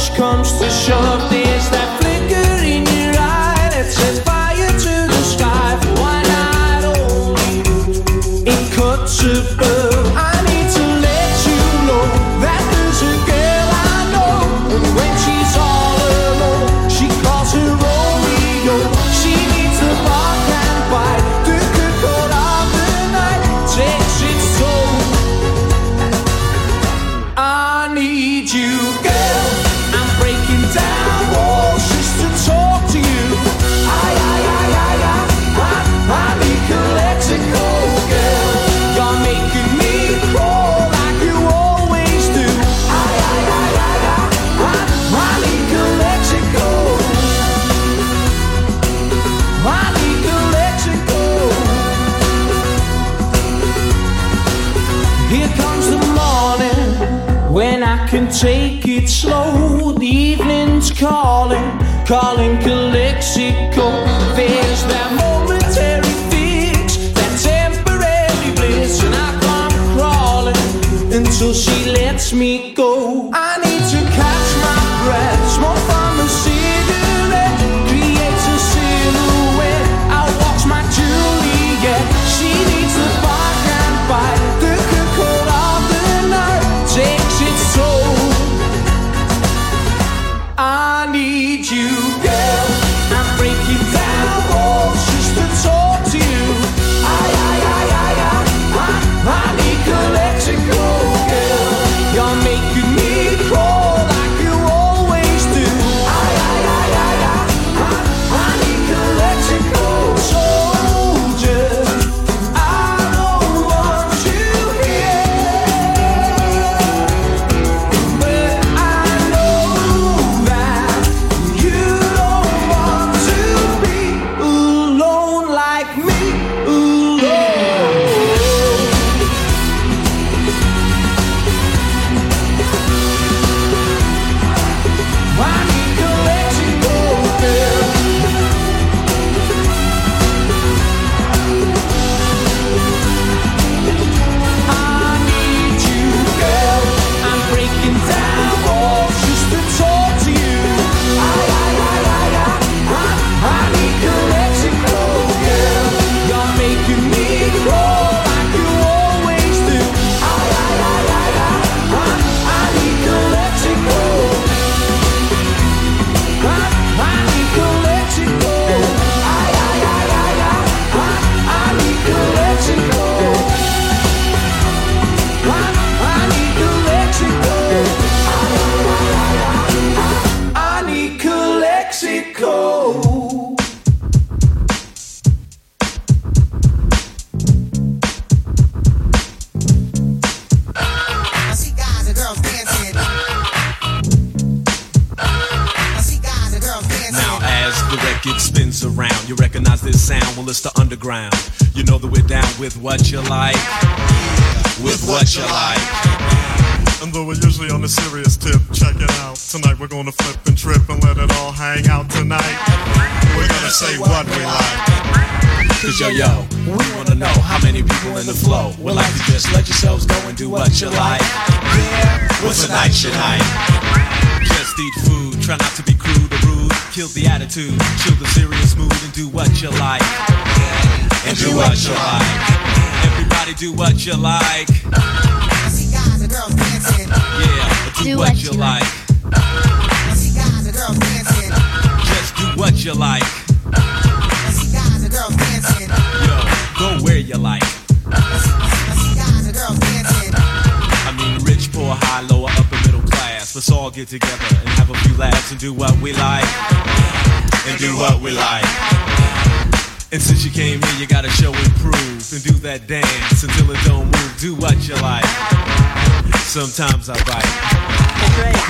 need calling, calling Calexico. Kill the attitude, chill the serious mood, and do what you like. And do what you like. Everybody do what you like. I see guys and girls dancing. Yeah, do, what, you like. I see guys and girls dancing. Just do what you like. I see guys and girls dancing. Yo, go where you like. I see guys and girls dancing. I mean, rich, poor, high, lower, upper, middle class. Let's all get together and have a few laughs and do what we like. And do what we like. And since you came here, you gotta show and prove and do that dance until it don't move. Do what you like. Sometimes I bite.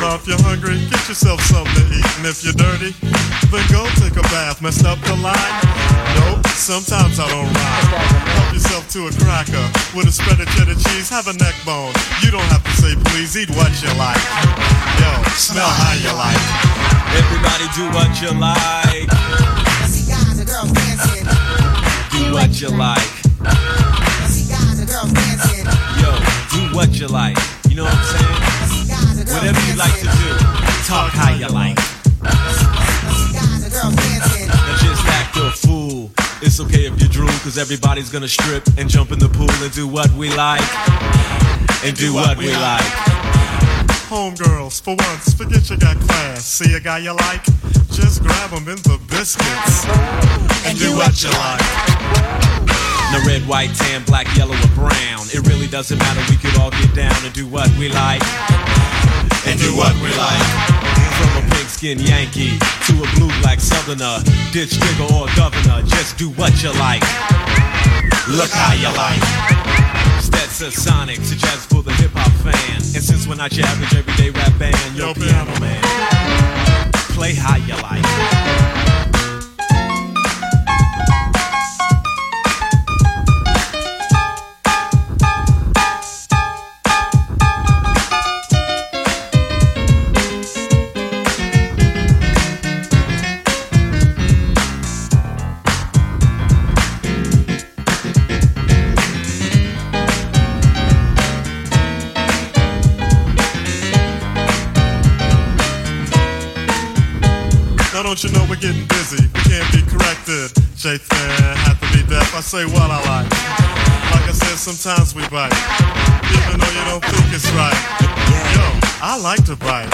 Now if you're hungry, get yourself something to eat. And if you're dirty, then go take a bath. Messed up the line? Nope, sometimes I don't rhyme. Help yourself to a cracker with a spread of cheddar cheese. Have a neck bone. You don't have to say please, eat what you like. Yo, smell how you like. Everybody do what you like. Do what you like. Yo, do what you like. You know what I'm saying? Whatever you like to do, talk how you like. I see guys and girls dancing. Now just act a fool. It's okay if you drool, cause everybody's gonna strip and jump in the pool and do what we like. And do what we like. Homegirls, for once, forget you got class. See a guy you like? Just grab him in the biscuits. And do what you like. Now red, white, tan, black, yellow, or brown. It really doesn't matter, we could all get down and do what we like. and do what we like. Skin Yankee to a blue black southerner, ditch digger or governor, just do what you like. Look how you like. Stetsasonic, jazz for the hip hop fan. And since we're not your average everyday rap band, yo, Yo, piano piano man, play how you like. Corrected. Shaitan have to be deaf. I say what I like. Like I said, sometimes we bite, even though you don't think it's right. Yo, I like to bite.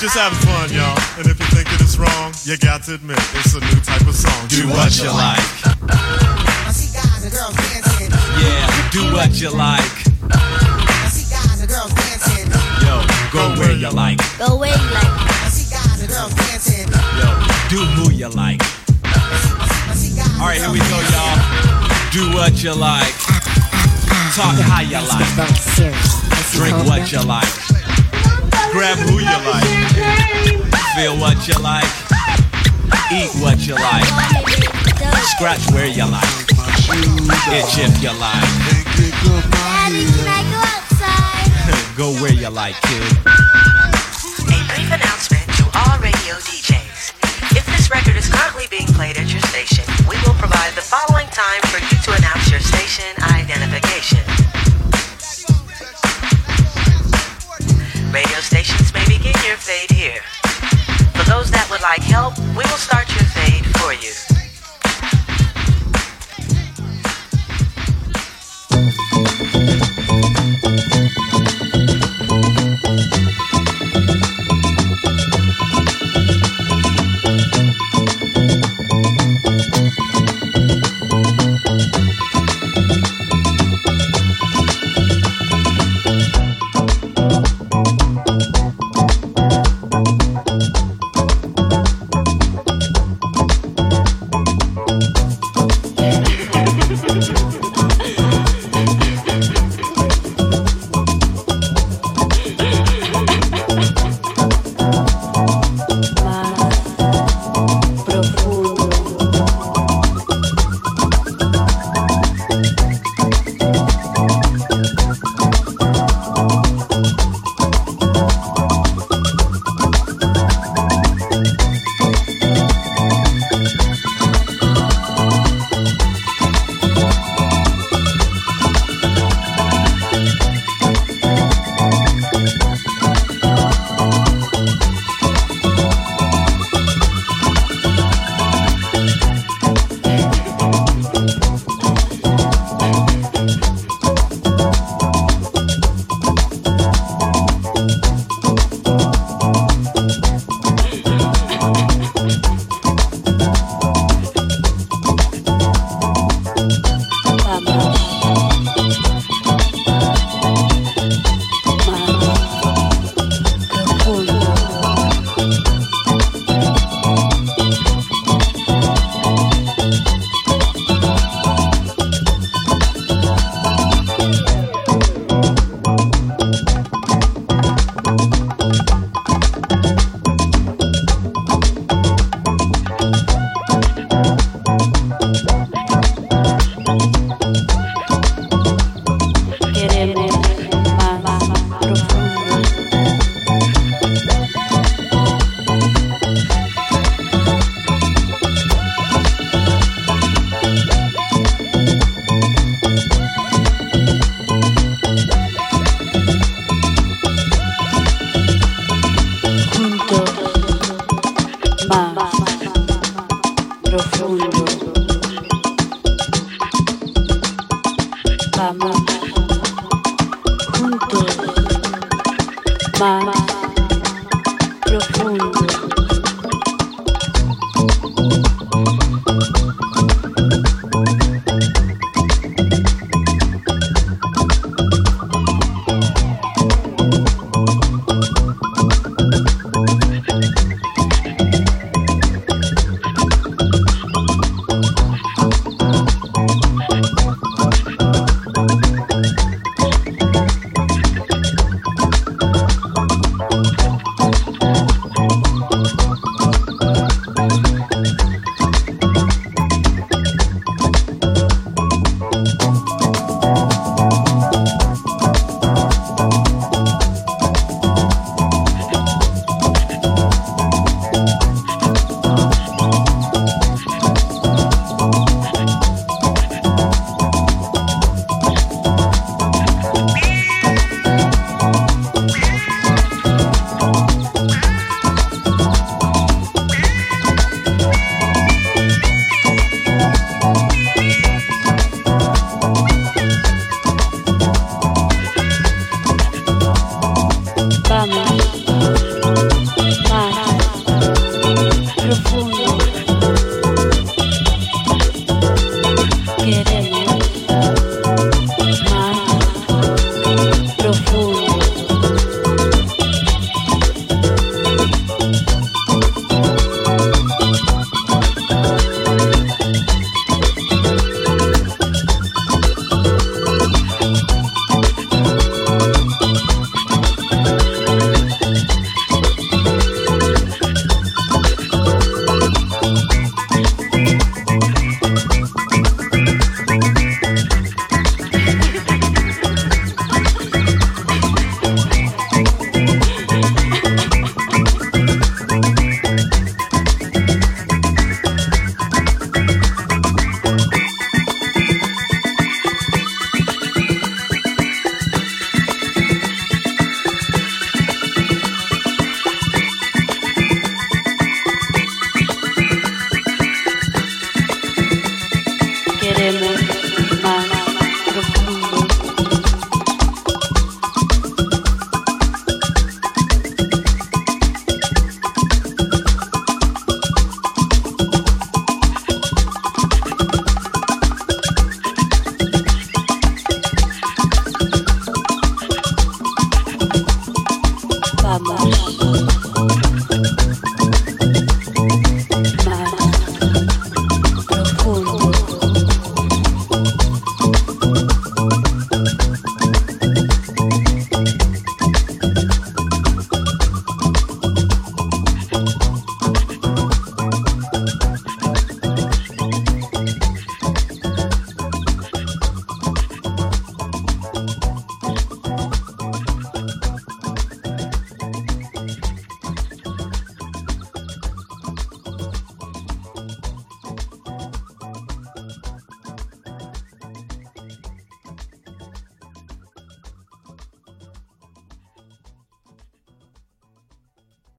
Just having fun, y'all. And if you think it is wrong, you got to admit it's a new type of song. Do what you like. I see guys and girls dancing. Yeah, do what you like. I see guys and girls dancing. Yo, go where you like. Go away like I see guys and girls dancing. Yo, do who you like. I see guys. All right, here we go, y'all. Do what you like. Talk how you like. Drink what you like. Grab who you like. Feel what you like. Eat what you like. Scratch where you like. Itch if you like. Daddy, can I go outside? Go where you like, kid. A brief announcement to all radio DJs. Record is currently being played at your station, we will provide the following time for you to announce your station identification. Radio stations may begin your fade here. For those that would like help, we will start your